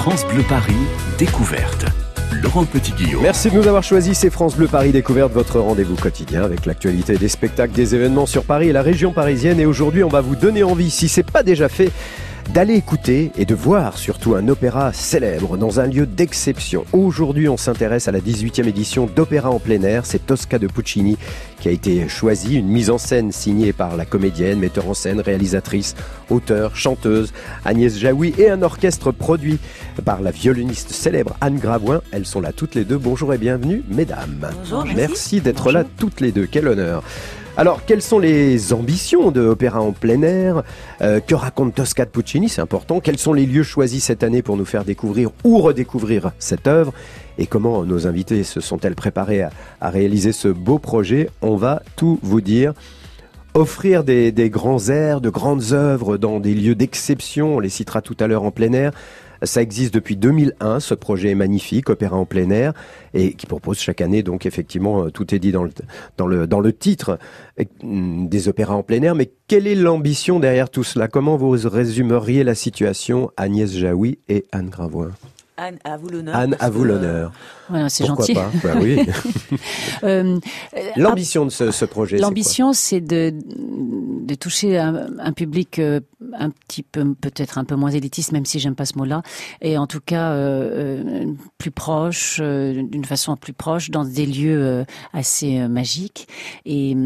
France Bleu Paris, découverte. Laurent Petit-Guillaume. Merci de nous avoir choisi. C'est France Bleu Paris Découverte, votre rendez-vous quotidien avec l'actualité des spectacles, des événements sur Paris et la région parisienne. Et aujourd'hui, on va vous donner envie, si c'est pas déjà fait, d'aller écouter et de voir surtout un opéra célèbre dans un lieu d'exception. Aujourd'hui, on s'intéresse à la 18e édition d'Opéra en plein air. C'est Tosca de Puccini qui a été choisie, une mise en scène signée par la comédienne, metteur en scène, réalisatrice, auteur, chanteuse Agnès Jaoui et un orchestre produit par la violoniste célèbre Anne Gravoin. Elles sont là toutes les deux. Bonjour et bienvenue, mesdames. Bonjour, merci, merci d'être là toutes les deux. Quel honneur. Alors, quelles sont les ambitions de Opéra en plein air? Euh, Que raconte Tosca de Puccini? C'est important. Quels sont les lieux choisis cette année pour nous faire découvrir ou redécouvrir cette œuvre? Et comment nos invités se sont-elles préparées à, réaliser ce beau projet? On va tout vous dire. Offrir des grands airs, de grandes œuvres dans des lieux d'exception, on les citera tout à l'heure en plein air. Ça existe depuis 2001, ce projet est magnifique, Opéra en plein air, et qui propose chaque année, donc effectivement, tout est dit dans le, dans le, dans le titre, des opéras en plein air. Mais quelle est l'ambition derrière tout cela? Comment vous résumeriez la situation, Agnès Jaoui et Anne Gravoin Anne, à vous l'honneur. Anne, à vous l'honneur. Voilà, c'est gentil. pas? Bah oui. euh, L'ambition de ce, ce projet, L'ambition, c'est de, de toucher un, un public euh, un petit peu, peut-être un peu moins élitiste, même si j'aime pas ce mot-là, et en tout cas euh, plus proche, euh, d'une façon plus proche, dans des lieux euh, assez magiques. Et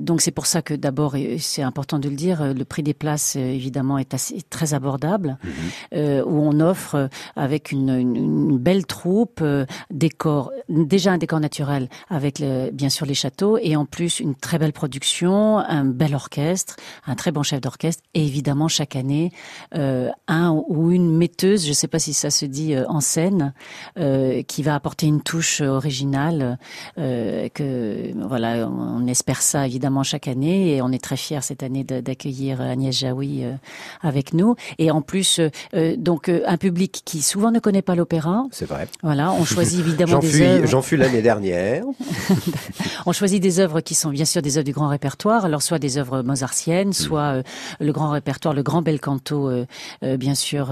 donc c'est pour ça que d'abord, c'est important de le dire, le prix des places évidemment est assez très abordable, mmh. où on offre avec une, une, une belle troupe, décor, déjà un décor naturel avec le, bien sûr les châteaux, et en plus une très belle production, un bel orchestre, un très bon chef d'orchestre, et évidemment chaque année euh, un ou une metteuse, je ne sais pas si ça se dit euh, en scène, euh, qui va apporter une touche originale. que voilà, on espère ça évidemment chaque année et on est très fiers cette année d'accueillir Agnès Jaoui avec nous. Et en plus, donc un public qui souvent ne connaît pas l'opéra. C'est vrai. Voilà, on choisit évidemment des œuvres. J'en fus l'année dernière. on choisit des œuvres qui sont bien sûr des œuvres du grand répertoire, alors soit des œuvres mozartiennes, soit euh, le grand répertoire, le grand bel canto, euh, euh, bien sûr,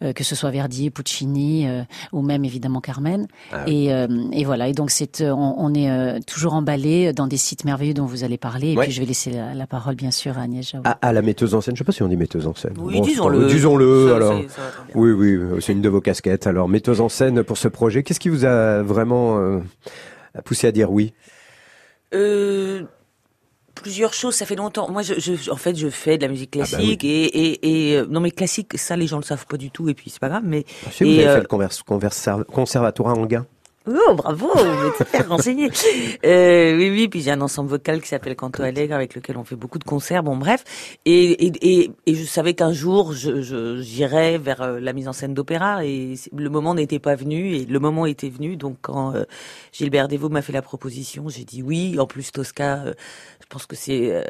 que ce soit Verdi, Puccini ou même évidemment Carmen. Ah oui. et, et, voilà, et donc c'est, on, on, est toujours emballé dans des sites merveilleux dont vous allez parler. Et ouais. puis je vais laisser la, la, parole bien sûr à Agnès Jaoui. À, à, la metteuse en scène, je sais pas si on dit metteuse en scène. Oui, bon, disons-le. Disons-le. Alors, oui, oui, c'est une de vos casquettes. Alors, metteuse en scène pour ce projet, qu'est-ce qui vous a vraiment euh, poussé à dire oui? Euh, plusieurs choses. Ça fait longtemps. Moi, je, je, en fait, je fais de la musique classique ah bah oui. et, et, et, euh, non mais classique, ça les gens le savent pas du tout et puis c'est pas grave. Mais ah, si, vous et, avez fait le conservatoire à Anguin. Oh, bravo, vous êtes super renseigné. Euh, oui, oui, puis j'ai un ensemble vocal qui s'appelle Canto Alegre avec lequel on fait beaucoup de concerts. Bon, bref. Et, et, et, et je savais qu'un jour, je, je, j'irais vers euh, la mise en scène d'opéra. Et le moment n'était pas venu. Et le moment était venu. Donc, quand euh, Gilbert Devaux m'a fait la proposition, j'ai dit oui. En plus, Tosca, euh, je pense que c'est euh,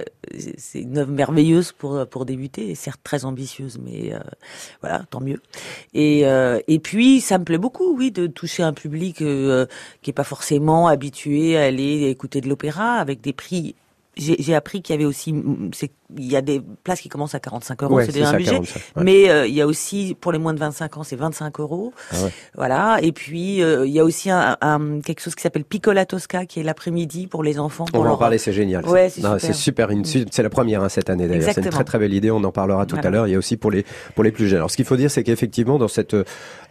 c'est une œuvre merveilleuse pour pour débuter. Et certes très ambitieuse, mais euh, voilà, tant mieux. Et et puis, ça me plaît beaucoup, oui, de toucher un public euh, qui est pas forcément habitué à aller écouter de l'opéra avec des prix. J'ai appris qu'il y avait aussi, il y a des places qui commencent à 45 euros, ouais, c'est déjà un budget. 45, ouais. Mais euh, il y a aussi pour les moins de 25 ans, c'est 25 euros. Ah ouais. Voilà. Et puis euh, il y a aussi un, un quelque chose qui s'appelle Piccola Tosca, qui est l'après-midi pour les enfants. On va en parler, c'est génial. C'est super. super. Une, c'est la première hein, cette année d'ailleurs. C'est une très très belle idée. On en parlera tout voilà. à l'heure. Il y a aussi pour les pour les plus jeunes. Alors ce qu'il faut dire, c'est qu'effectivement dans cette euh,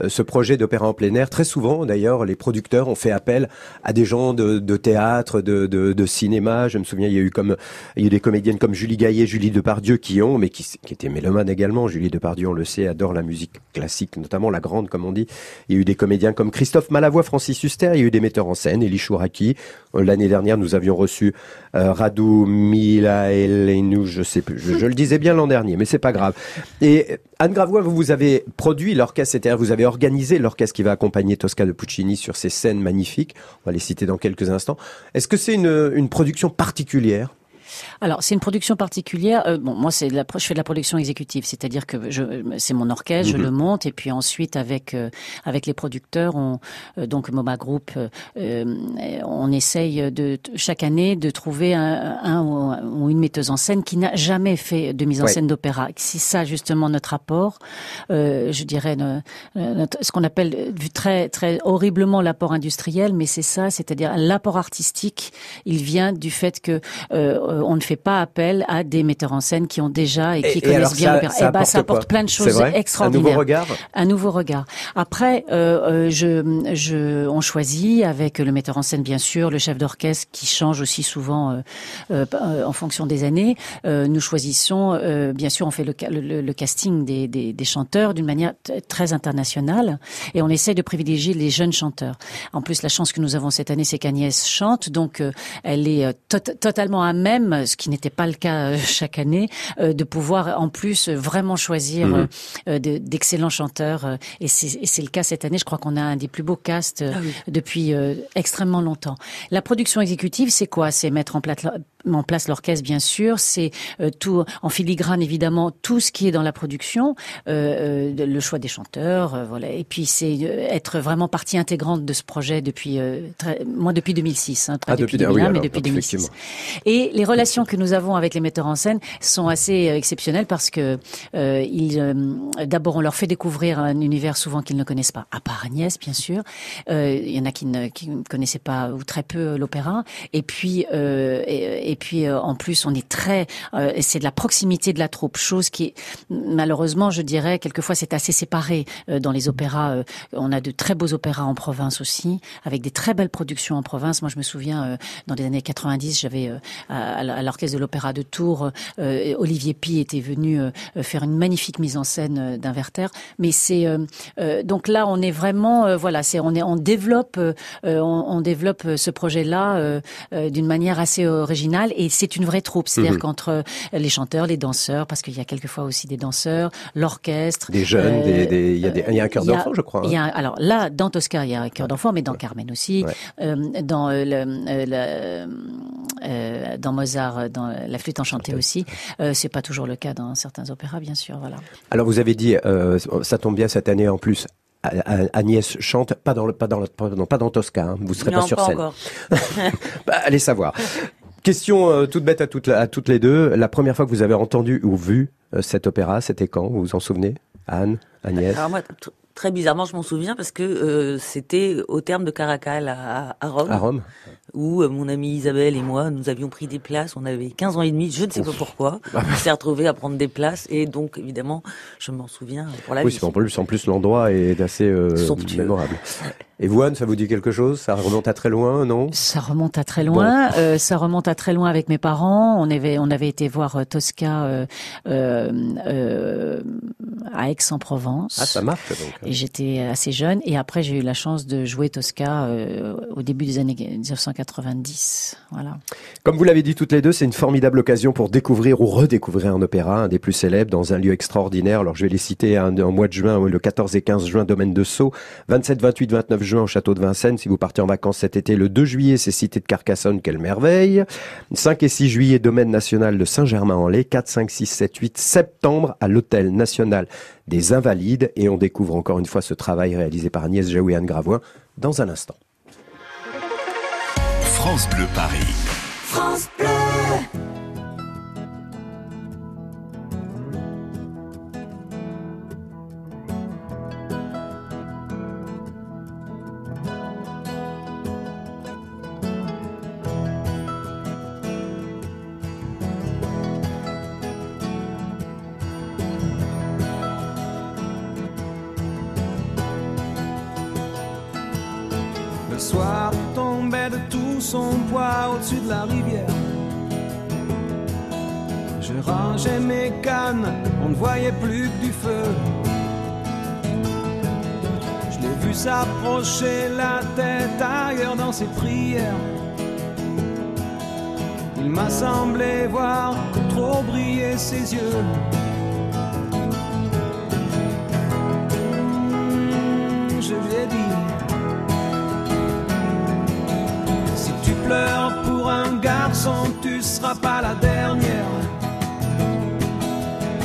ce projet d'opéra en plein air, très souvent d'ailleurs, les producteurs ont fait appel à des gens de, de théâtre, de, de, de, cinéma. Je me souviens, il y a eu comme il y a eu des comédiennes comme Julie Gaillet, Julie Depardieu qui ont, mais qui, étaient mélomanes également. Julie Depardieu, on le sait, adore la musique classique, notamment la grande, comme on dit. Il y a eu des comédiens comme Christophe Malavoie, Francis Huster. Il y a eu des metteurs en scène, Elie Chouraki. L'année dernière, nous avions reçu euh, Radu Milaelenu, je sais plus. Je, le disais bien l'an dernier, mais c'est pas grave. Et Anne Gravois, vous, vous avez produit l'orchestre, c'est-à-dire vous avez organisé l'orchestre qui va accompagner Tosca de Puccini sur ces scènes magnifiques. On va les citer dans quelques instants. Est-ce que c'est une production particulière? Alors, c'est une production particulière. Euh, bon, moi, c'est la, je fais de la production exécutive, c'est-à-dire que je, c'est mon orchestre, je Mhm. le monte, et puis ensuite avec euh, avec les producteurs, on, euh, donc MoMA Group, euh, euh, on essaye de chaque année de trouver un, un ou, une metteuse en scène qui n'a jamais fait de mise en Ouais. scène d'opéra. C'est ça justement notre apport. Euh, je dirais no- notre- ce qu'on appelle vu très très horriblement l'apport industriel, mais c'est ça, c'est-à-dire l'apport artistique. Il vient du fait que euh, on ne fait pas appel à des metteurs en scène qui ont déjà et qui Et- connaissent bien ça- l'opéra. ça Eh ben, ça apporte plein de choses extraordinaires Un nouveau regard? Un nouveau regard. Après, euh, euh, je, je, on choisit avec le metteur en scène bien sûr, le chef d'orchestre qui change aussi souvent euh, euh, en fonction des années. Euh, nous choisissons, euh, bien sûr, on fait le, le, le- le casting des, des, des chanteurs d'une manière très internationale et on essaie de privilégier les jeunes chanteurs. En plus, la chance que nous avons cette année, c'est qu'Agnès chante, donc elle est tot- totalement à même, ce qui n'était pas le cas euh, chaque année, euh, de pouvoir en plus euh, vraiment choisir Mhm. euh, euh, de- d'excellents chanteurs. euh, et c'est le cas cette année. Je crois qu'on a un des plus beaux casts euh, Ah oui. depuis euh, extrêmement longtemps. La production exécutive, c'est quoi? C'est mettre en place en place l'orchestre, bien sûr. C'est euh, tout en filigrane, évidemment, tout ce qui est dans la production, euh, euh, le choix des chanteurs, euh, voilà. Et puis c'est euh, être vraiment partie intégrante de ce projet depuis euh, très, moi depuis 2006, hein, Ah, depuis, depuis- ah oui, 2001, mais depuis donc, 2006. effectivement. Et les relations que nous avons avec les metteurs en scène sont assez exceptionnelles parce que euh, ils, euh, d'abord, on leur fait découvrir un univers souvent qu'ils ne connaissent pas, à part Agnès, bien sûr. Euh, Il y en a qui ne, qui ne connaissaient pas ou très peu l'opéra. Et puis, euh, et, et puis euh, en plus, on est très, euh, et c'est de la proximité de la troupe, chose qui, malheureusement, je dirais, quelquequefois, c'est assez séparé euh, dans les opéras. on a de très beaux opéras en province aussi, avec des très belles productions en province. Moi, je me souviens, dans les années 90, j'avais à, l'orchestre de l'Opéra de Tours, Olivier Pi était venu faire une magnifique mise en scène d'un Werther. Mais c'est donc là, on est vraiment, voilà, c'est on est on développe, on, on développe ce projet-là d'une manière assez originale et c'est une vraie troupe, c'est-à-dire Mhm. qu'entre euh, les chanteurs, les danseurs, parce qu'il y a quelquefois aussi des danseurs, l'orchestre, Des jeunes, Euh, des, des- il y a y un cœur d'enfant, je crois. hein. il y a, alors là, dans Tosca, il y a un cœur d'enfant, mais dans Carmen aussi, Ouais. euh, dans euh, le, euh, le- euh, dans Mozart, euh, dans la flûte enchantée aussi. Euh, c'est pas toujours le cas dans certains opéras, bien sûr. Voilà. Alors vous avez dit, euh, ça tombe bien cette année en plus. Agnès chante pas dans le pas dans le pas, non, pas dans Tosca. hein. Vous serez non, pas sur pas scène. encore. Bah, allez savoir. Question euh, toute bête à toutes, les deux. La première fois que vous avez entendu ou vu euh, cet opéra, c'était quand? Vous vous en souvenez? Anne, Agnès? Très bizarrement, je m'en souviens parce que euh, c'était au terme de Caracal à, à Rome, À Rome où euh, mon amie Isabelle et moi, nous avions pris des places. On avait 15 ans et demi, je ne sais pas pourquoi. On s'est retrouvés à prendre des places et donc évidemment, je m'en souviens pour la Oui, vie. c'est en plus, en plus l'endroit est assez euh, mémorable. Et vous, Anne, ça vous dit quelque chose? Ça remonte à très loin, non? Ça remonte à très loin. Euh, ça remonte à très loin avec mes parents. On avait, on avait été voir euh, Tosca euh, euh, euh, à Aix-en-Provence. Ah, ça marque donc. Et j'étais assez jeune. Et après, j'ai eu la chance de jouer Tosca euh, au début des années 1990. Voilà. Comme vous l'avez dit toutes les deux, c'est une formidable occasion pour découvrir ou redécouvrir un opéra, un des plus célèbres, dans un lieu extraordinaire. Alors je vais les citer hein, en mois de juin, le 14 et 15 juin, domaine de Sceaux, 27, 28, 29 juin au château de Vincennes. Si vous partez en vacances cet été, le 2 juillet, c'est Cité de Carcassonne, quelle merveille. 5 et 6 juillet, domaine national de Saint-Germain-en-Laye. 4, 5, 6, 7, 8 septembre à l'hôtel national des Invalides. Et on découvre encore une fois ce travail réalisé par Agnès Jaoui et Anne Gravoin dans un instant. France Bleu Paris. France Bleu. De la rivière. Je rangeais mes cannes, on ne voyait plus que du feu. Je l'ai vu s'approcher la tête ailleurs dans ses prières. Il m'a semblé voir trop briller ses yeux. Tu tu seras pas la dernière.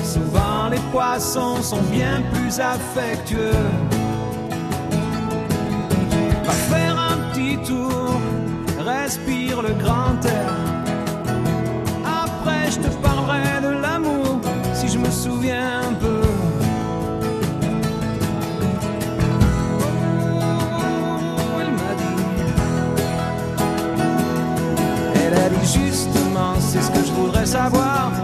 Souvent les poissons sont bien plus affectueux. Va faire un petit tour, respire le grand air. Voudrais savoir.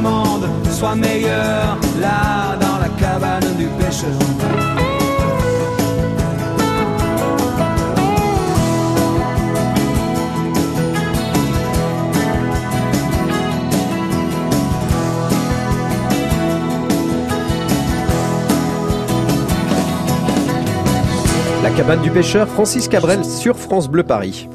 Monde soit meilleur là dans la cabane du pêcheur. La cabane du pêcheur, Francis Cabrel sur France Bleu Paris.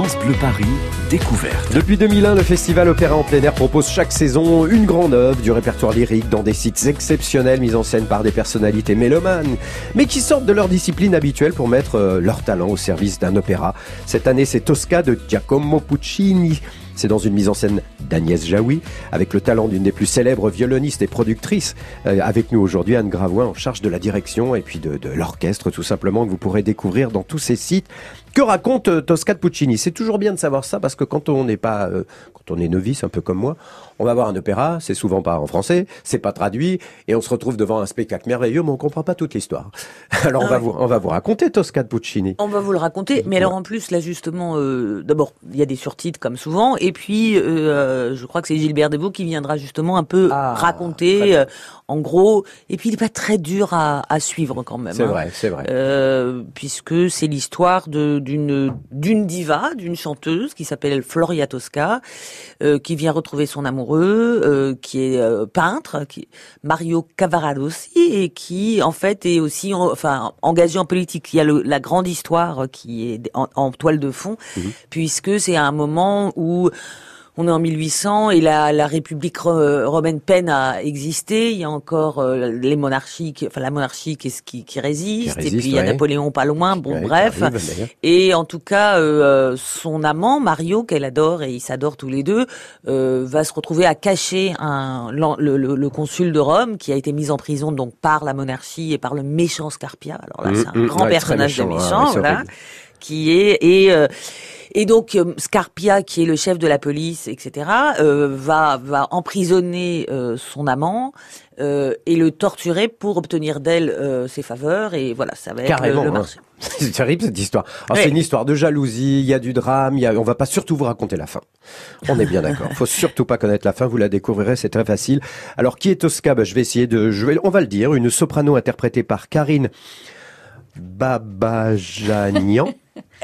France Paris, découverte. Depuis 2001, le Festival Opéra en plein air propose chaque saison une grande œuvre du répertoire lyrique dans des sites exceptionnels mis en scène par des personnalités mélomanes, mais qui sortent de leur discipline habituelle pour mettre euh, leur talent au service d'un opéra. Cette année, c'est Tosca de Giacomo Puccini. C'est dans une mise en scène d'Agnès Jaoui, avec le talent d'une des plus célèbres violonistes et productrices. Euh, avec nous aujourd'hui, Anne Gravoin, en charge de la direction et puis de, de l'orchestre, tout simplement, que vous pourrez découvrir dans tous ces sites. Que raconte euh, Tosca de Puccini? C'est toujours bien de savoir ça, parce que quand on n'est pas, euh, quand on est novice, un peu comme moi, On va voir un opéra, c'est souvent pas en français, c'est pas traduit, et on se retrouve devant un spectacle merveilleux, mais on comprend pas toute l'histoire. Alors on Ah va vous, on va vous raconter Tosca de Puccini. On va vous le raconter, mais alors en plus là justement, euh, d'abord il y a des surtitres comme souvent, et puis euh, je crois que c'est Gilbert Devaux qui viendra justement un peu Ah, raconter, euh, en gros, et puis il est pas très dur à, à suivre quand même. C'est hein. vrai, c'est vrai. Euh, puisque c'est l'histoire d'une d'une diva, d'une chanteuse qui s'appelle Floria Tosca, euh, qui vient retrouver son amoureux, euh, qui est euh, peintre, qui Mario Cavaradossi, et qui en fait est aussi en- enfin engagé en politique. Il y a le- la grande histoire qui est en, en toile de fond, puisque c'est un moment où on est en 1800 et la, la République ro- romaine peine à exister. Il y a encore euh, les monarchies, qui- enfin la monarchie qui, qui, qui résiste, résiste, et puis il y a ouais. Napoléon pas loin. Bon, Ouais, bref. arrive. Et en tout cas, euh, son amant Mario, qu'elle adore et ils s'adorent tous les deux, euh, va se retrouver à cacher un, le, le- le consul de Rome qui a été mis en prison donc par la monarchie et par le méchant Scarpia. Alors là, Mm, c'est un mm, grand ouais, personnage de méchant, hein, méchant, qui est et euh, et donc euh, Scarpia, qui est le chef de la police, etc., euh, va va emprisonner euh, son amant euh, et le torturer pour obtenir d'elle ses faveurs. Et voilà, ça va être le, hein. marché. C'est terrible cette histoire. C'est une histoire de jalousie, il y a du drame, il y a... on va pas surtout vous raconter la fin. On est bien d'accord. Faut surtout pas connaître la fin, vous la découvrirez, c'est très facile. Alors qui est Tosca Ben, Je vais essayer de... Je vais... On va le dire, une soprano interprétée par Karine Babajanian.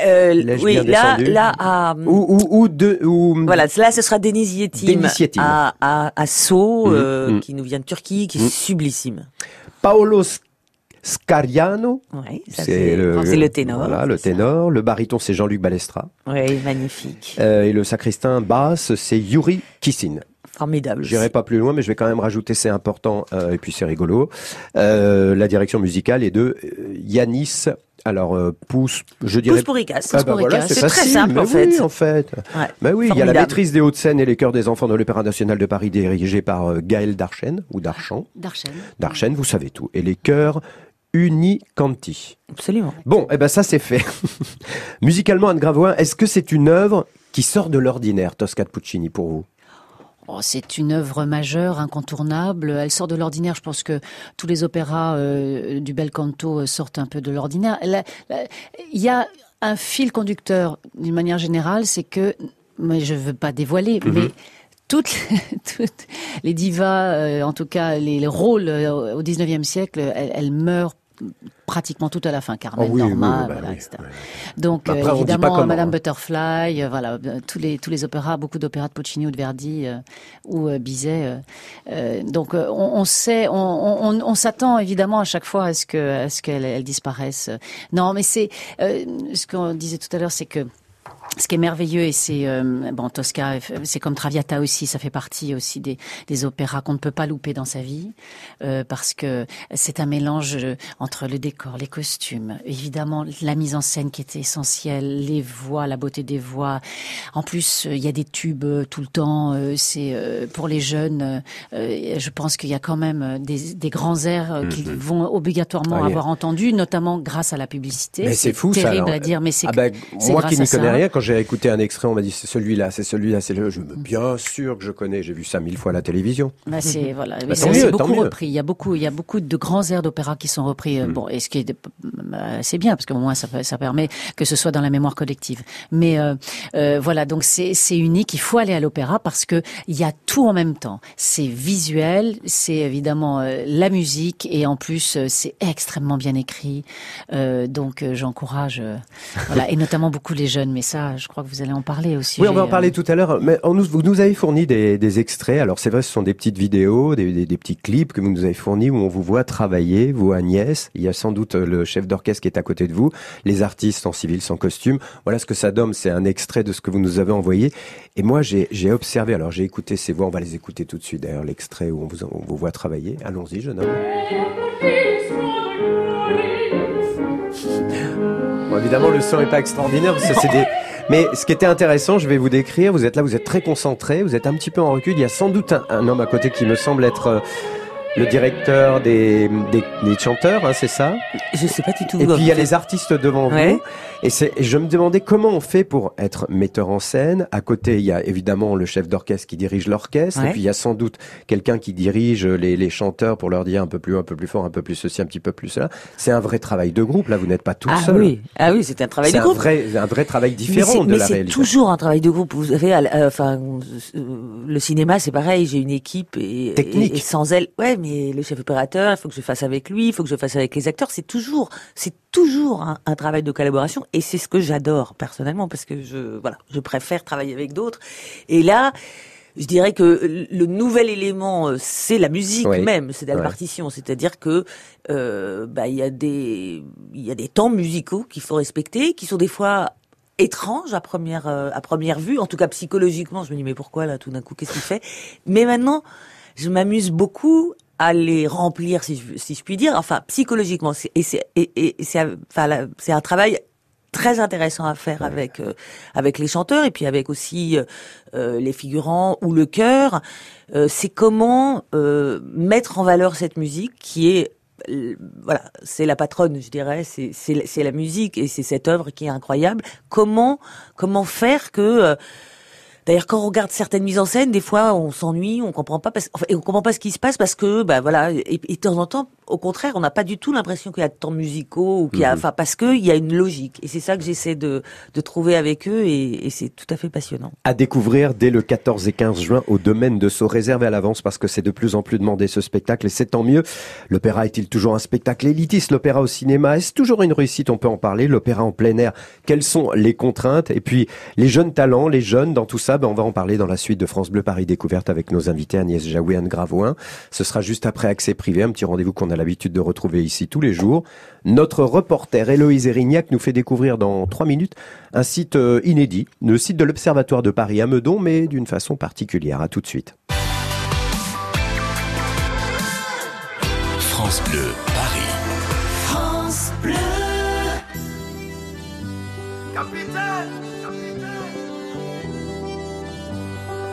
Euh, oui, là, là, à, ou, ou, ou de... Ou... voilà, là, ce sera Deniz Yetim, Deniz Yetim. à, à, à Sceaux, Mhm, euh, mhm. qui nous vient de Turquie, qui est Mhm. sublissime. Paolo Scariano. Ouais, C'est le... c'est le ténor. Voilà, le ça. ténor. Le baryton, c'est Jean-Luc Balestra. Oui, magnifique. Euh, et le sacristain basse, c'est Yuri Kissin. Formidable. J'irai pas plus loin, mais je vais quand même rajouter, c'est important, euh, et puis c'est rigolo. Euh, la direction musicale est de euh, Yanis. Alors, euh, pousse, je dirais. Pousse pour Icas. Ah bah voilà, C'est très simple, mais en fait. Oui, en fait. Ouais. Bah oui, il y a la maîtrise des Hauts-de-Seine et les chœurs des enfants de l'Opéra national de Paris dirigé par euh, Gaël Darchen, ou Darchan. Darchen. Darchen, vous savez tout. Et les chœurs Unicanti. Absolument. Bon, eh ben ça c'est fait. Musicalement, Anne Gravoin, est-ce que c'est une œuvre qui sort de l'ordinaire, Tosca de Puccini, pour vous? Oh, c'est une œuvre majeure, incontournable. Elle sort de l'ordinaire. Je pense que tous les opéras euh, du bel canto euh, sortent un peu de l'ordinaire. Il y a un fil conducteur, d'une manière générale, c'est que, mais je veux pas dévoiler, Mhm. mais toutes, toutes les divas, euh, en tout cas les, les rôles euh, au 19e siècle, elles, elles meurent pratiquement tout à la fin. Carmen, Oh oui, Norma, oui, bah voilà, oui, etc. Donc Après, euh, évidemment comment, Madame hein. Butterfly, euh, voilà euh, tous les tous les opéras, beaucoup d'opéras de Puccini ou de Verdi euh, ou Bizet. donc on, on sait, on, on, on s'attend évidemment à chaque fois à ce que à ce qu'elles elles disparaissent. Non, mais c'est ce qu'on disait tout à l'heure, c'est que ce qui est merveilleux et c'est euh, bon Tosca, c'est comme Traviata aussi, ça fait partie aussi des, des opéras qu'on ne peut pas louper dans sa vie euh, parce que c'est un mélange euh, entre le décor, les costumes, évidemment la mise en scène qui était essentielle, les voix, la beauté des voix. En plus, euh, il y a des tubes euh, tout le temps. euh, c'est euh, pour les jeunes, euh, je pense qu'il y a quand même des, des grands airs qu'ils vont obligatoirement Ah avoir entendus, notamment grâce à la publicité. Mais c'est fou ça. terrible à dire, mais c'est Ah ben, c'est moi grâce qui n'y connais rien, quand j'ai écouté un extrait, on m'a dit c'est celui-là, c'est celui-là, c'est le. Je me bien sûr que je connais. J'ai vu ça mille fois à la télévision. Bah c'est voilà, Bah, tant mieux, beaucoup tant mieux. repris. Il y a beaucoup, il y a beaucoup de grands airs d'opéra qui sont repris. euh, Bon, et ce qui est, bah, c'est bien parce qu'au moins ça, ça permet que ce soit dans la mémoire collective. Mais euh, euh, voilà, donc c'est unique. Il faut aller à l'opéra parce que il y a tout en même temps. C'est visuel, c'est évidemment euh, la musique et en plus c'est extrêmement bien écrit. Donc j'encourage, voilà, et notamment beaucoup les jeunes. Mais ça, je crois que vous allez en parler aussi. Oui, on va en parler tout à l'heure. Mais on nous, vous nous avez fourni des, des extraits. Alors c'est vrai, ce sont des petites vidéos, des, des- des petits clips que vous nous avez fournis où on vous voit travailler, vous Agnès. Il y a sans doute euh, le chef d'orchestre qui est à côté de vous, les artistes en civil, sans costume. Voilà ce que ça donne. C'est un extrait de ce que vous nous avez envoyé. Et moi, j'ai observé. Alors j'ai écouté ces voix. On va les écouter tout de suite. D'ailleurs, l'extrait où on vous, on vous voit travailler. Allons-y, jeune homme. Bon, évidemment, le son est pas extraordinaire. parce que c'est des... Mais ce qui était intéressant, je vais vous décrire. Vous êtes là, vous êtes très concentré, vous êtes un petit peu en recul. Il y a sans doute un, homme à côté qui me semble être euh, le directeur des, des, des chanteurs, hein, c'est ça? Je sais pas du tout. Et puis il y a les artistes devant Ouais. vous. Et, c'est- et je me demandais comment on fait pour être metteur en scène. À côté, il y a évidemment le chef d'orchestre qui dirige l'orchestre. Ouais. Et puis il y a sans doute quelqu'un qui dirige les, les chanteurs pour leur dire un peu plus haut, un peu plus fort, un peu plus ceci, un petit peu plus cela. C'est un vrai travail de groupe. Là, vous n'êtes pas tout ah seul. oui, ah oui, c'est un travail C'est de un groupe. vrai, un vrai travail différent c'est- de mais la c'est réalisation. toujours un travail de groupe. Vous savez, euh, enfin, euh, le cinéma, c'est pareil. J'ai une équipe et, Technique. et- et sans elle, ouais, mais le chef opérateur, il faut que je fasse avec lui, il faut que je fasse avec les acteurs. C'est toujours, c'est toujours un, un travail de collaboration et c'est ce que j'adore personnellement parce que je, voilà, je préfère travailler avec d'autres. Et là. Je dirais que le nouvel élément, euh, c'est la musique Oui. même, c'est la Ouais. partition. C'est-à-dire que euh, bah, il y a des il y a des temps musicaux qu'il faut respecter, qui sont des fois étranges à première euh, à première vue. En tout cas psychologiquement, je me dis mais pourquoi là tout d'un coup qu'est-ce qu'il fait? Mais maintenant, je m'amuse beaucoup à les remplir, si je, si je puis dire. Enfin psychologiquement, c'est- et c'est et, et c'est enfin c'est un travail très intéressant à faire avec euh, avec les chanteurs et puis avec aussi euh, euh, les figurants ou le chœur. Euh, c'est comment euh, mettre en valeur cette musique qui est euh, voilà, c'est la patronne, je dirais, c'est c'est c'est la musique et c'est cette œuvre qui est incroyable. Comment comment faire que euh, D'ailleurs, quand on regarde certaines mises en scène, des fois, on s'ennuie, on comprend pas, parce, enfin, et on comprend pas ce qui se passe parce que, bah voilà, et, et de temps en temps, au contraire, on n'a pas du tout l'impression qu'il y a de temps musicaux ou qu'il y a, enfin, parce que il y a une logique. Et c'est ça que j'essaie de, de trouver avec eux, et, et c'est tout à fait passionnant. À découvrir dès le 14 et 15 juin au domaine de Sceaux, réservé à l'avance parce que c'est de plus en plus demandé ce spectacle et c'est tant mieux. L'opéra est-il toujours un spectacle élitiste L'opéra au cinéma, est-ce toujours une réussite? On peut en parler. L'opéra en plein air, quelles sont les contraintes? Et puis, les jeunes talents, les jeunes dans tout ça, ben, on va en parler dans la suite de France Bleu Paris Découverte avec nos invités Agnès Jaoui, Anne Gravoin. Ce sera juste après Accès Privé, un petit rendez-vous qu'on a l'habitude de retrouver ici tous les jours. Notre reporter Héloïse Erignac nous fait découvrir dans trois minutes un site euh, inédit, le site de l'Observatoire de Paris à Meudon, mais d'une façon particulière. À tout de suite. France Bleu, Paris. Capitaine Capitaine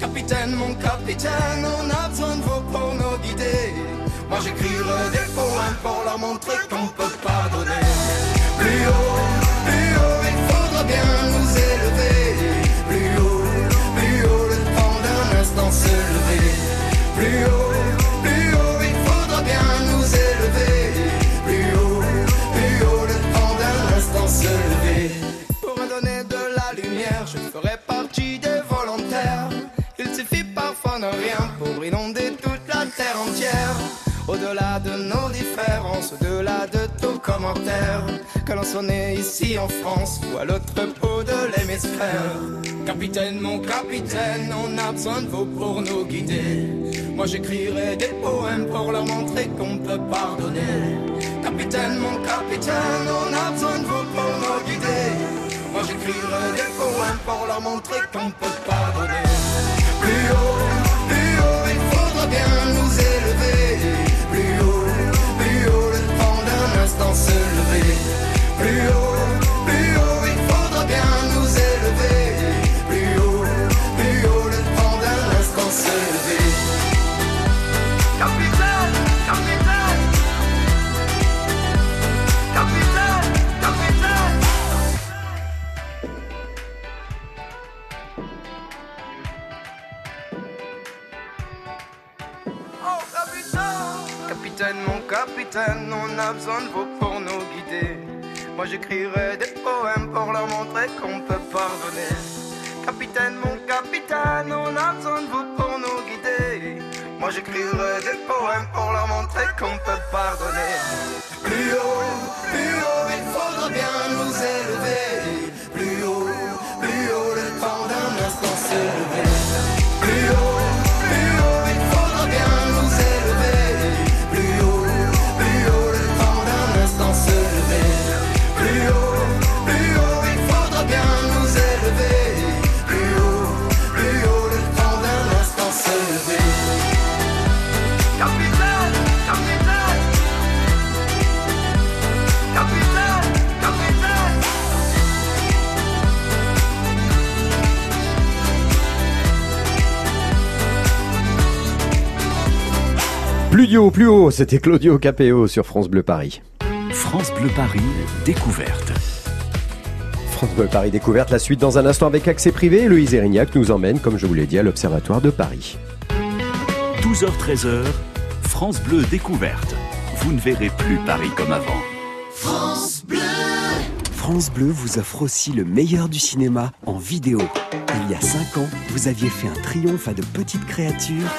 Capitaine, mon capitaine, on a besoin de vous pour nous guider. Moi j'écrirai des poèmes pour leur montrer qu'on peut pardonner. Plus haut, plus haut, il faudra bien nous élever. Plus haut, plus haut, le temps d'un instant se lever. Plus haut, plus haut, il faudra bien nous élever. Plus haut, plus haut, le temps d'un instant se lever. Pour me donner de la lumière, je ferai entière. Au-delà de nos différences, au-delà de tout commentaire, que l'on soit né ici en France ou à l'autre bout de l'hémisphère. Capitaine, mon capitaine, on a besoin de vous pour nous guider. Moi j'écrirai des poèmes pour leur montrer qu'on peut pardonner. Capitaine, mon capitaine, on a besoin de vous pour nous guider. Moi j'écrirai des poèmes pour leur montrer qu'on peut pardonner. Bien nous élever. Plus haut, plus haut, le temps d'un instant se lever. Plus haut, Capitaine, on a besoin de vous pour nous guider. Moi j'écrirai des poèmes pour leur montrer qu'on peut pardonner. Capitaine, mon capitaine, on a besoin de vous pour nous guider. Moi j'écrirai des poèmes pour leur montrer qu'on peut pardonner. Plus Plus haut, plus haut, c'était Claudio Capéo sur France Bleu Paris. France Bleu Paris, découverte. France Bleu Paris découverte, la suite dans un instant avec accès privé. Loïse Erignac nous emmène, comme je vous l'ai dit, à l'Observatoire de Paris. 12h-13h, France Bleu découverte. Vous ne verrez plus Paris comme avant. France Bleu vous offre aussi le meilleur du cinéma en vidéo. Il y a 5 ans, vous aviez fait un triomphe à de petites créatures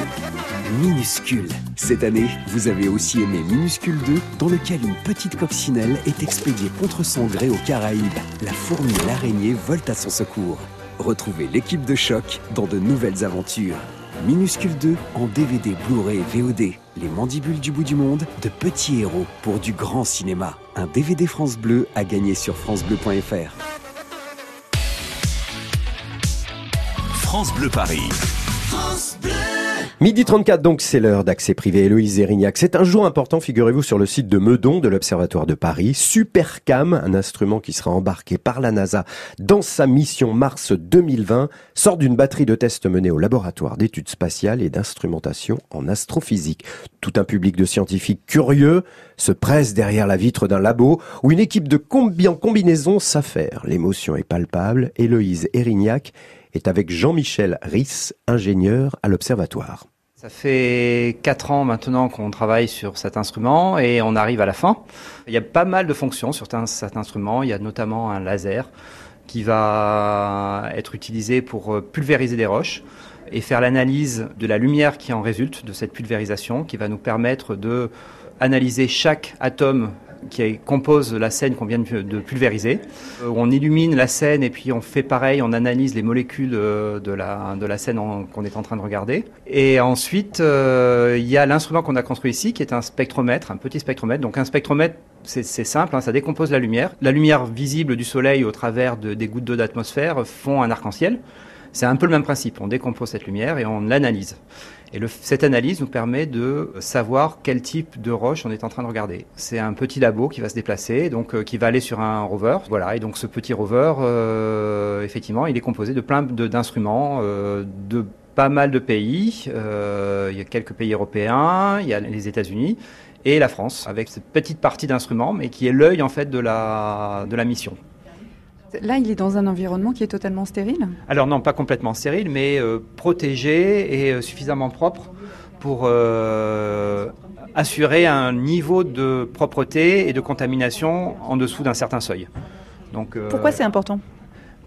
minuscules. Cette année, vous avez aussi aimé Minuscule 2, dans lequel une petite coccinelle est expédiée contre son gré aux Caraïbes. La fourmi et l'araignée volent à son secours. Retrouvez l'équipe de choc dans de nouvelles aventures. Minuscule 2 en DVD, Blu-ray, VOD. Les mandibules du bout du monde, de petits héros pour du grand cinéma. Un DVD France Bleu à gagner sur francebleu.fr. France Bleu Paris. Midi 34, donc c'est l'heure d'accès privé. Héloïse Erignac, c'est un jour important, figurez-vous, sur le site de Meudon de l'Observatoire de Paris. Supercam, un instrument qui sera embarqué par la NASA dans sa mission Mars 2020, sort d'une batterie de tests menés au laboratoire d'études spatiales et d'instrumentation en astrophysique. Tout un public de scientifiques curieux se presse derrière la vitre d'un labo où une équipe de combi en combinaison s'affaire. L'émotion est palpable. Héloïse Erignac est avec Jean-Michel Risse, ingénieur à l'Observatoire. Ça fait quatre ans maintenant qu'on travaille sur cet instrument et on arrive à la fin. Il y a pas mal de fonctions sur cet instrument. Il y a notamment un laser qui va être utilisé pour euh, pulvériser des roches et faire l'analyse de la lumière qui en résulte de cette pulvérisation, qui va nous permettre de analyser chaque atome qui compose la scène qu'on vient de pulvériser. Euh, On illumine la scène et puis on fait pareil, on analyse les molécules euh, de la, de la scène qu'on est en train de regarder. Et ensuite, euh, il y a l'instrument qu'on a construit ici qui est un spectromètre, un petit spectromètre. Donc un spectromètre, c'est simple, hein, ça décompose la lumière. La lumière visible du soleil au travers de- des gouttes d'eau d'atmosphère font un arc-en-ciel. C'est un peu le même principe. On décompose cette lumière et on l'analyse. Et cette analyse nous permet de savoir quel type de roche on est en train de regarder. C'est un petit labo qui va se déplacer, donc euh, qui va aller sur un rover. Voilà. Et donc ce petit rover, euh, effectivement, il est composé de plein de- d'instruments euh, de pas mal de pays. Il y a quelques pays européens, il y a les États-Unis et la France, avec cette petite partie d'instruments, mais qui est l'œil en fait de la de la mission. Là, il est dans un environnement qui est totalement stérile. Alors non, pas complètement stérile, mais euh, protégé et euh, suffisamment propre pour euh, assurer un niveau de propreté et de contamination en dessous d'un certain seuil. Donc, Pourquoi c'est important?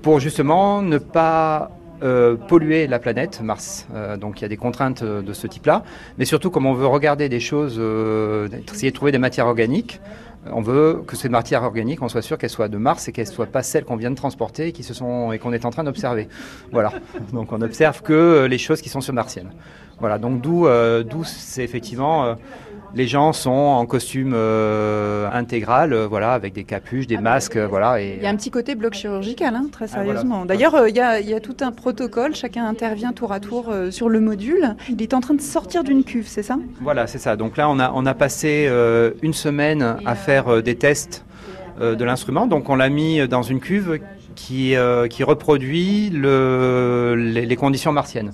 Pour justement ne pas euh, polluer la planète Mars. Euh, donc il y a des contraintes de ce type-là. Mais surtout, comme on veut regarder des choses, euh, essayer de trouver des matières organiques, on veut que ces matières organiques, on soit sûr qu'elles soient de Mars et qu'elles ne soient pas celles qu'on vient de transporter et qui se qu'on est en train d'observer. Voilà. Donc on observe que les choses qui sont sur martiennes. Voilà. Donc d'où euh, c'est effectivement euh, les gens sont en costume euh, intégral, euh, voilà, avec des capuches, des masques, euh, voilà. Et Il y a un petit côté bloc chirurgical, hein, très Ah, voilà. sérieusement. D'ailleurs, euh, il y, a, il y a tout un protocole, chacun intervient tour à tour euh, sur le module. Il est en train de sortir d'une cuve, c'est ça? Voilà, c'est ça. Donc là, on a, on a passé euh, une semaine à faire euh, des tests euh, de l'instrument. Donc on l'a mis dans une cuve qui, euh, qui reproduit le, les, les conditions martiennes.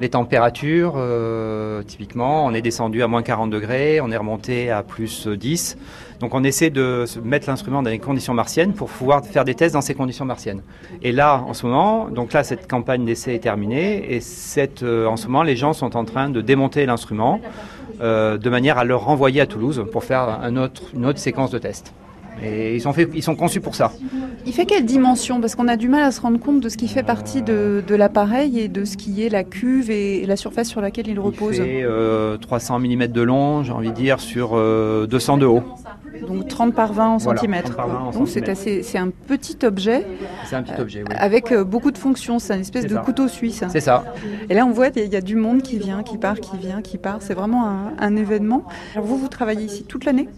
Les températures, euh, typiquement, on est descendu à moins 40 degrés, on est remonté à plus 10. Donc on essaie de mettre l'instrument dans les conditions martiennes pour pouvoir faire des tests dans ces conditions martiennes. Et là, en ce moment, donc là, cette campagne d'essai est terminée et euh, en ce moment, les gens sont en train de démonter l'instrument euh, de manière à le renvoyer à Toulouse pour faire une autre séquence de tests. Et ils sont, fait, ils sont conçus pour ça. Il fait quelle dimension? Parce qu'on a du mal à se rendre compte de ce qui fait partie de, de l'appareil et de ce qui est la cuve et la surface sur laquelle il repose. Il fait euh, 300 mm de long, j'ai envie de dire, sur euh, 200 de haut. Donc 30 par 20 en Voilà, centimètres. 30 par 20 en Donc c'est assez, c'est un petit objet C'est un petit objet, oui. avec euh, beaucoup de fonctions. C'est une espèce de ça. couteau suisse. C'est ça. Et là, on voit il y a du monde qui vient, qui part, qui vient, qui part. C'est vraiment un, un événement. Alors vous, vous travaillez ici toute l'année?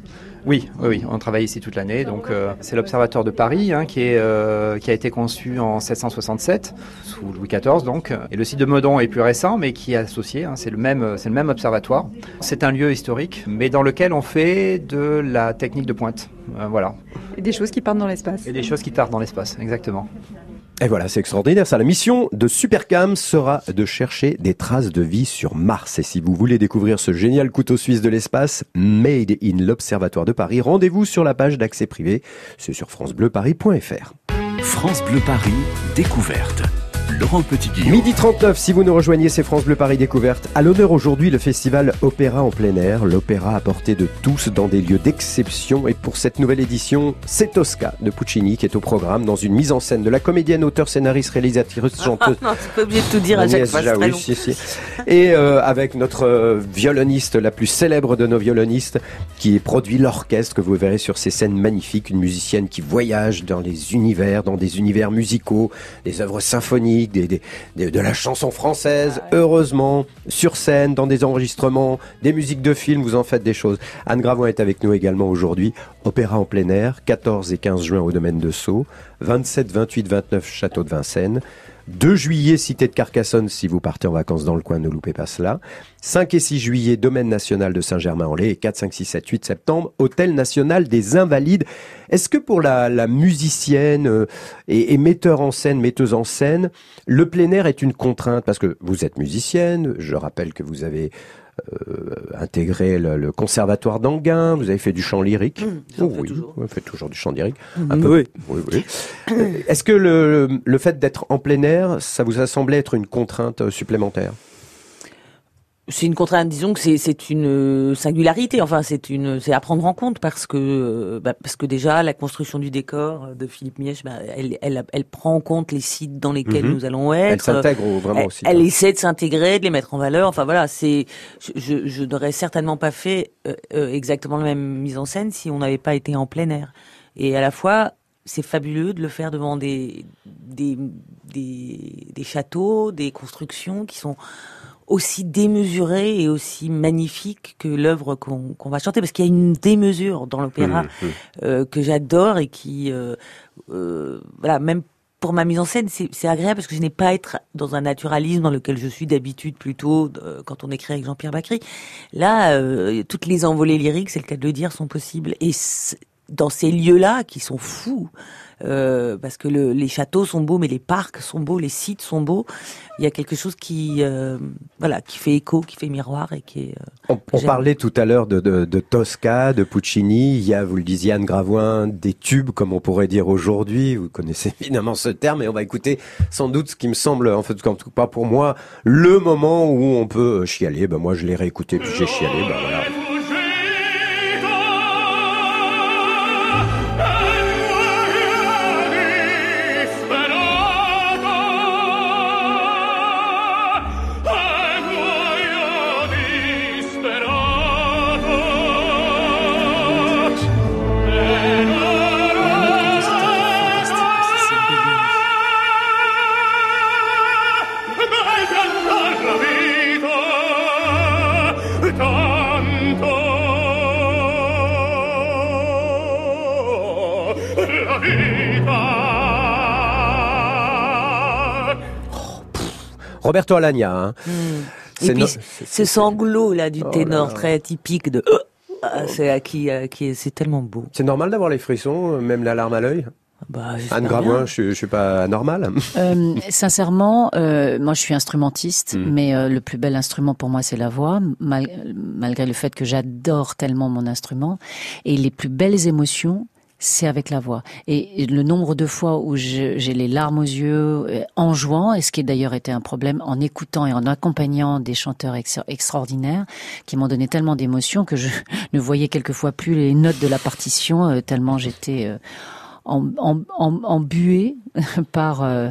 Oui, oui, oui, on travaille ici toute l'année. Donc, euh, c'est l'Observatoire de Paris hein, qui, est, euh, qui a été conçu en 767 sous Louis XIV. Donc, et le site de Meudon est plus récent, mais qui est associé. hein, c'est le même, c'est le même observatoire. C'est un lieu historique, mais dans lequel on fait de la technique de pointe. Euh, voilà, et des choses qui partent dans l'espace. et des choses qui partent dans l'espace, exactement. Et voilà, c'est extraordinaire ça. La mission de Supercam sera de chercher des traces de vie sur Mars. Et si vous voulez découvrir ce génial couteau suisse de l'espace, Made in l'Observatoire de Paris, rendez-vous sur la page d'accès privé. C'est sur francebleuparis.fr. France Bleu Paris, découverte. Laurent Petit-Guillaume. Midi 39, si vous nous rejoignez, c'est France Bleu Paris Découverte. À l'honneur aujourd'hui, le festival Opéra en plein air. L'opéra à portée de tous dans des lieux d'exception. Et pour cette nouvelle édition, c'est Tosca de Puccini qui est au programme dans une mise en scène de la comédienne, auteur, scénariste, réalisatrice, chanteuse. non, c'est pas obligé de tout dire à chaque fois. Jaoui, si, si. Et euh, avec notre euh, violoniste, la plus célèbre de nos violonistes, qui produit l'orchestre que vous verrez sur ces scènes magnifiques, une musicienne qui voyage dans les univers, dans des univers musicaux, des œuvres symphoniques, des, des- des- de la chanson française, heureusement, sur scène, dans des enregistrements, des musiques de films, vous en faites des choses. Anne Gravon est avec nous également aujourd'hui. Opéra en plein air, 14 et 15 juin au domaine de Sceaux, 27, 28, 29 Château de Vincennes. 2 juillet, cité de Carcassonne, si vous partez en vacances dans le coin, ne loupez pas cela. 5 et 6 juillet, domaine national de Saint-Germain-en-Laye. Et 4, 5, 6, 7, 8 septembre, hôtel national des Invalides. Est-ce que pour la, la musicienne euh, et, et metteur en scène, metteuse en scène, le plein air est une contrainte? Parce que vous êtes musicienne, je rappelle que vous avez intégré le, le conservatoire d'Anguin, vous avez fait du chant lyrique. j'en Oh oui, toujours. vous faites toujours du chant lyrique. Un peu. Oui, oui. Euh, Est-ce que le, le fait d'être en plein air, ça vous a semblé être une contrainte euh, supplémentaire? C'est une contrainte, disons que c'est une euh, singularité. Enfin, c'est une, c'est à prendre en compte parce que euh, bah, parce que déjà la construction du décor euh, de Philippe Mièche, bah, elle, elle elle prend en compte les sites dans lesquels Mhm. nous allons Elle être. s'intègre au- vraiment elle, aussi. elle hein. essaie de s'intégrer, de les mettre en valeur. Enfin voilà, c'est je, je, n'aurais certainement pas fait euh, euh, exactement la même mise en scène si on n'avait pas été en plein air. Et à la fois, c'est fabuleux de le faire devant des des des, des châteaux, des constructions qui sont aussi démesurées et aussi magnifiques que l'œuvre qu'on va chanter. Parce qu'il y a une démesure dans l'opéra Mmh, mmh. euh, que j'adore et qui euh, euh, voilà même pour ma mise en scène c'est agréable parce que je n'ai pas à être dans un naturalisme dans lequel je suis d'habitude plutôt euh, quand on écrit avec Jean-Pierre Bacry. Là euh, toutes les envolées lyriques c'est le cas de le dire sont possibles. Et dans ces lieux-là qui sont fous euh, parce que le- les châteaux sont beaux mais les parcs sont beaux les sites sont beaux il y a quelque chose qui euh, voilà qui fait écho qui fait miroir et qui est euh, On, on parlait tout à l'heure de, de, de Tosca, de Puccini. Il y a, vous le disiez, Anne Gravoin, des tubes, comme on pourrait dire aujourd'hui. Vous connaissez évidemment ce terme, et on va écouter sans doute ce qui me semble, en fait, en tout cas pour moi, le moment où on peut chialer. Ben moi, je l'ai réécouté, puis j'ai chialé. Ben voilà. Roberto Alagna. Hein. Et C'est puis no- ce- sanglot là du Oh ténor là. très typique de Ah, c'est à qui, à qui est- c'est tellement beau. C'est normal d'avoir les frissons, euh, même la larme à l'œil? Bah, j'espère Anne bien. Gravoin, je, je suis pas anormal. Euh, sincèrement, euh, moi je suis instrumentiste, Mm. mais euh, le plus bel instrument pour moi c'est la voix, mal- malgré le fait que j'adore tellement mon instrument. Et les plus belles émotions, c'est avec la voix. Et, le nombre de fois où j'ai les larmes aux yeux euh, en jouant, et ce qui d'ailleurs était un problème en écoutant et en accompagnant des chanteurs ex- extraordinaires qui m'ont donné tellement d'émotions que je ne voyais quelquefois plus les notes de la partition euh, tellement j'étais euh, en, en, en, embuée par, euh,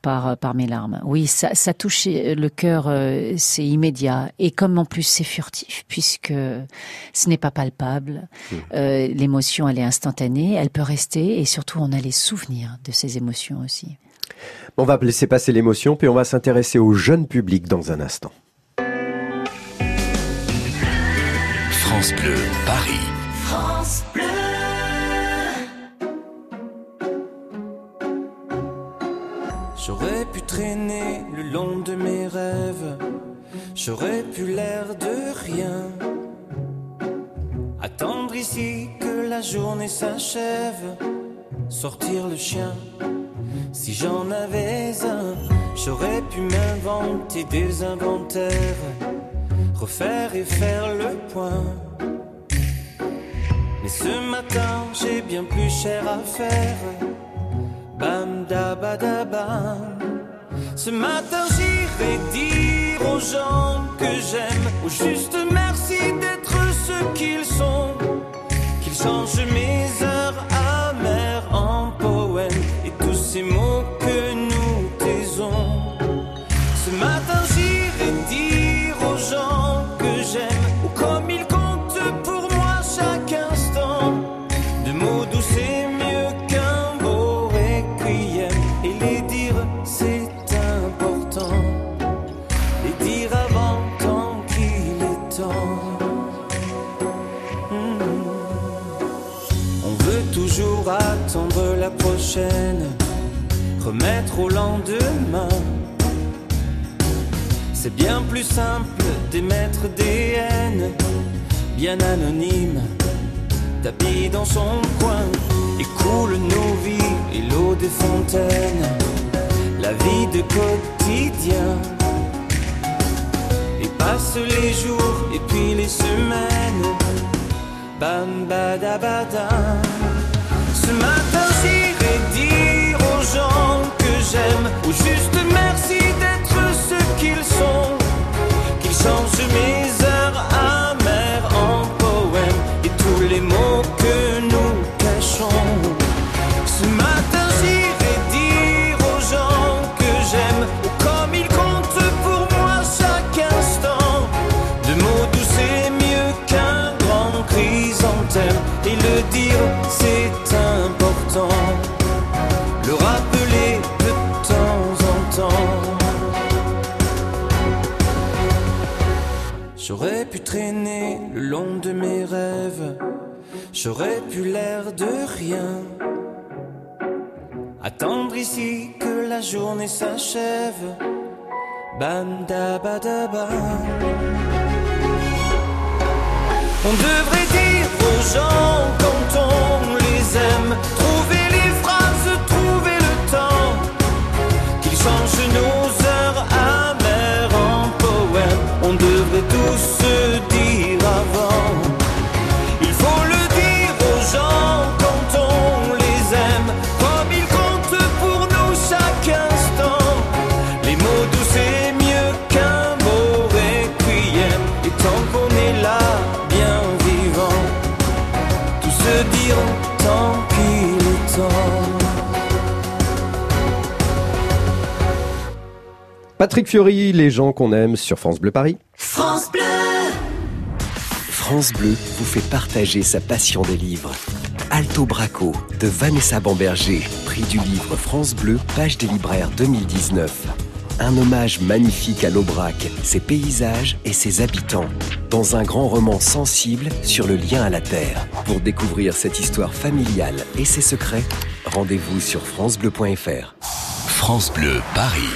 par, par mes larmes. Oui, ça, ça touche le cœur, euh, c'est immédiat. Et comme en plus c'est furtif, puisque ce n'est pas palpable, euh, l'émotion elle est instantanée, elle peut rester et surtout on a les souvenirs de ces émotions aussi. On va laisser passer l'émotion, puis on va s'intéresser au jeune public dans un instant. France Bleu, Paris. J'aurais pu traîner le long de mes rêves, j'aurais pu l'air de rien. Attendre ici que la journée s'achève, sortir le chien Si j'en avais un, j'aurais pu m'inventer des inventaires, refaire et faire le point. Mais ce matin, j'ai bien plus cher à faire. Bam da. Ce matin, j'irai dire aux gens que j'aime, au juste merci d'être ce qu'ils sont, qu'ils changent mes heures remettre au lendemain. C'est bien plus simple d'émettre des haines, bien anonymes, tapis dans son coin, et coule nos vies et l'eau des fontaines, la vie de quotidien. Et passent les jours et puis les semaines, bam badabada. Ce matin juste merci d'être ce qu'ils sont, qu'ils changent mes heures amères en poèmes et tous les mots que nous cachons. Ce matin j'irai dire aux gens que j'aime, comme ils comptent pour moi chaque instant. De mots doux c'est mieux qu'un grand chrysanthème, et le dire c'est important. Traîner le long de mes rêves, j'aurais pu l'air de rien. Attendre ici que la journée s'achève. Bam da. On devrait dire aux gens quand on les aime, trouver les phrases, trouver le temps, qu'ils changent nos Patrick Fiori, les gens qu'on aime sur France Bleu Paris. France Bleu vous fait partager sa passion des livres. Alto Braco de Vanessa Bamberger, prix du livre France Bleu, page des libraires 2019. Un hommage magnifique à l'Aubrac, ses paysages et ses habitants, dans un grand roman sensible sur le lien à la terre. Pour découvrir cette histoire familiale et ses secrets, rendez-vous sur francebleu.fr. France Bleu Paris.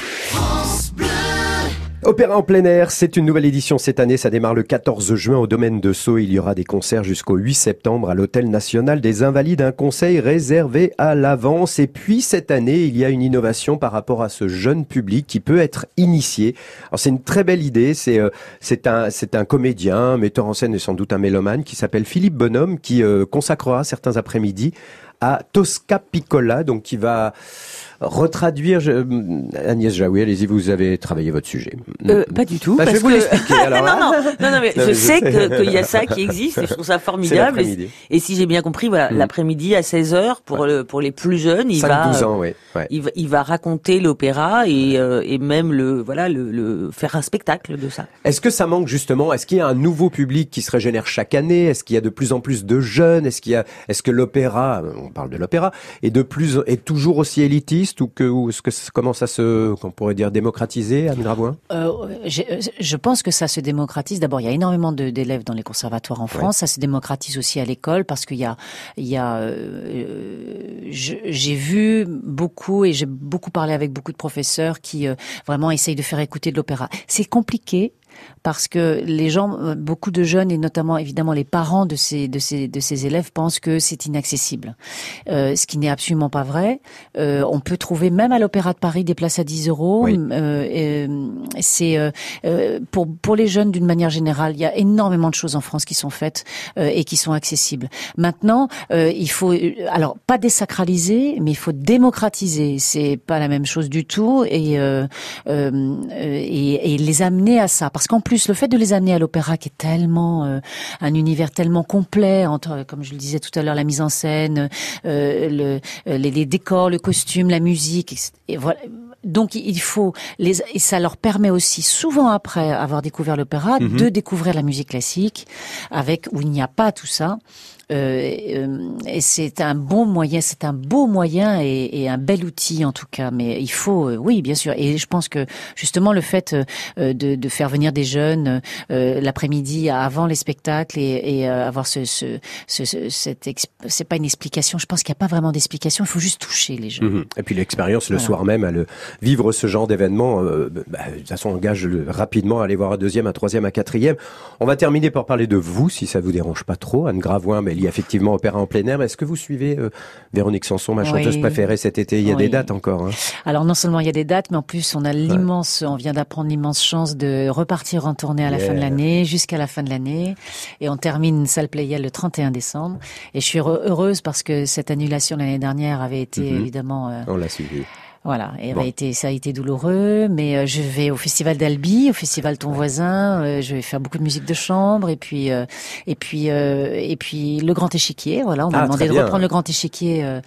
Opéra en plein air, c'est une nouvelle édition cette année. Ça démarre le 14 juin au domaine de Sceaux. Il y aura des concerts jusqu'au 8 septembre à l'Hôtel National des Invalides. Un conseil réservé à l'avance. Et puis cette année, il y a une innovation par rapport à ce jeune public qui peut être initié. Alors c'est une très belle idée. C'est euh, c'est un c'est un comédien, metteur en scène et sans doute un mélomane qui s'appelle Philippe Bonhomme qui euh, consacrera certains après-midi à Tosca Piccola, donc qui va retraduire je- Agnès Jaoui. Allez-y, vous avez travaillé votre sujet. Euh, pas du tout. Bah, je vais vous que- l'expliquer, alors, non, hein. non, non, non, mais Non, je mais sais qu'il y a ça qui existe et je trouve ça formidable. Et, et si j'ai bien compris, voilà, Mm. l'après-midi à 16h pour le, pour les plus jeunes, il va, 5-12 ans, oui. Ouais. il va, il va raconter l'opéra et, euh, et même le, voilà, le, le, faire un spectacle de ça. Est-ce que ça manque justement? Est-ce qu'il y a un nouveau public qui se régénère chaque année? Est-ce qu'il y a de plus en plus de jeunes? Est-ce qu'il y a Est-ce que l'opéra, on parle de l'opéra, est de plus est toujours aussi élitiste ou que ou est-ce que ça commence à se, qu'on pourrait dire démocratiser, Gravoin Euh, euh, je pense que ça se démocratise. D'abord, il y a énormément d'élèves dans les conservatoires en France. Ça se démocratise aussi à l'école parce qu'il y a, il y a, euh, j'ai vu beaucoup et j'ai beaucoup parlé avec beaucoup de professeurs qui euh, vraiment essayent de faire écouter de l'opéra. C'est compliqué. Parce que les gens, euh, beaucoup de jeunes et notamment évidemment les parents de ces de ces de ces élèves pensent que c'est inaccessible, euh, ce qui n'est absolument pas vrai. Euh, on peut trouver même à l'Opéra de Paris des places à 10 euros. Oui. Euh, euh, c'est euh, pour pour les jeunes d'une manière générale, il y a énormément de choses en France qui sont faites euh, et qui sont accessibles. Maintenant, euh, il faut alors pas désacraliser, mais il faut démocratiser. C'est pas la même chose du tout et euh, euh, euh, et, et les amener à ça. Parce qu'en plus, le fait de les amener à l'opéra, qui est tellement euh, un univers tellement complet entre, comme je le disais tout à l'heure, la mise en scène, euh, le, euh, les, les décors, le costume, la musique, etc. et voilà. Donc il faut les et ça leur permet aussi souvent après avoir découvert l'opéra Mhm. de découvrir la musique classique avec où il n'y a pas tout ça. Euh, euh, et c'est un bon moyen, c'est un beau moyen et, et un bel outil en tout cas. Mais il faut, euh, oui, bien sûr. Et je pense que justement le fait euh, de, de faire venir des jeunes euh, l'après-midi avant les spectacles et, et euh, avoir ce, ce, ce, ce- cette, c'est pas une explication. Je pense qu'il n'y a pas vraiment d'explication. Il faut juste toucher les jeunes. Mhm. Et puis l'expérience le Voilà. soir même, à le vivre ce genre d'événement, bah, de toute façon, on engage le- rapidement à aller voir un deuxième, un troisième, un quatrième. On va terminer par parler de vous, si ça vous dérange pas trop. Anne Gravoin, mais il y a effectivement opéra en plein air. Est-ce que vous suivez euh, Véronique Sanson, ma chanteuse Oui. préférée cet été? Il y a Oui. des dates encore. Hein. Alors non seulement il y a des dates, mais en plus on a l'immense, on vient d'apprendre l'immense chance de repartir en tournée à la Yeah. fin de l'année, jusqu'à la fin de l'année, et on termine Salle Playel le 31 décembre. Et je suis heureuse parce que cette annulation l'année dernière avait été Mhm. évidemment euh, On l'a suivi. Voilà, et Bon. été, ça a été douloureux, mais euh, je vais au festival d'Albi, au festival Ton voisin, euh, je vais faire beaucoup de musique de chambre, et puis euh, et puis euh, et puis le Grand Échiquier. Voilà, on m'a Ah, demandé de bien. reprendre le Grand Échiquier euh,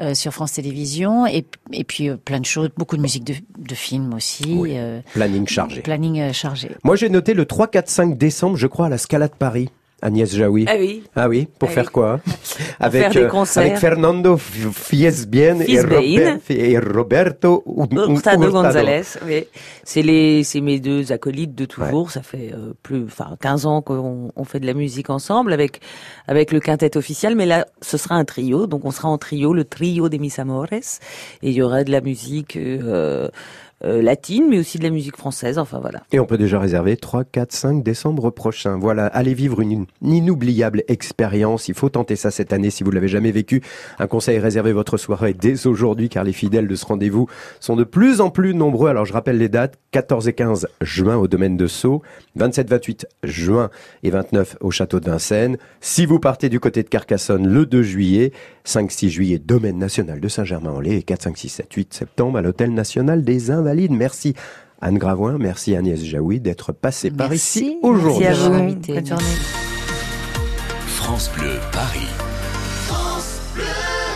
euh, sur France Télévisions, et et puis plein de choses, beaucoup de musique de, de films aussi, Oui. Planning chargé. planning chargé. Moi, j'ai noté le 3, 4, 5 décembre, je crois, à la Scala de Paris. Agnès Jaoui. Ah oui. Ah oui, pour Ah faire oui. quoi Avec faire des euh, concerts. avec Fernando Fiesbien et. Robert- et Roberto Hurtado Hurtado. González, oui. C'est les, c'est mes deux acolytes de toujours. Ça fait euh, plus, enfin, 15 ans qu'on on fait de la musique ensemble avec, avec le quintet officiel. Mais là, ce sera un trio. Donc, on sera en trio, le trio des Mis Amores. Et il y aura de la musique, euh, euh, latine, mais aussi de la musique française. Enfin, voilà. Et on peut déjà réserver 3, 4, 5 décembre prochain. Voilà, allez vivre une, inoubliable expérience. Il faut tenter ça cette année si vous l'avez jamais vécu. Un conseil, réservez votre soirée dès aujourd'hui car les fidèles de ce rendez-vous sont de plus en plus nombreux. Alors je rappelle les dates, 14 et 15 juin au domaine de Sceaux, 27, 28 juin et 29 au château de Vincennes. Si vous partez du côté de Carcassonne le 2 juillet, 5, 6 juillet, domaine national de Saint-Germain-en-Laye et 4, 5, 6, 7, 8 septembre à l'hôtel national des Invalides. Merci Anne Gravoin, merci Agnès Jaoui d'être passée par ici aujourd'hui. Merci à vous. Bonne invité. journée. France Bleu Paris.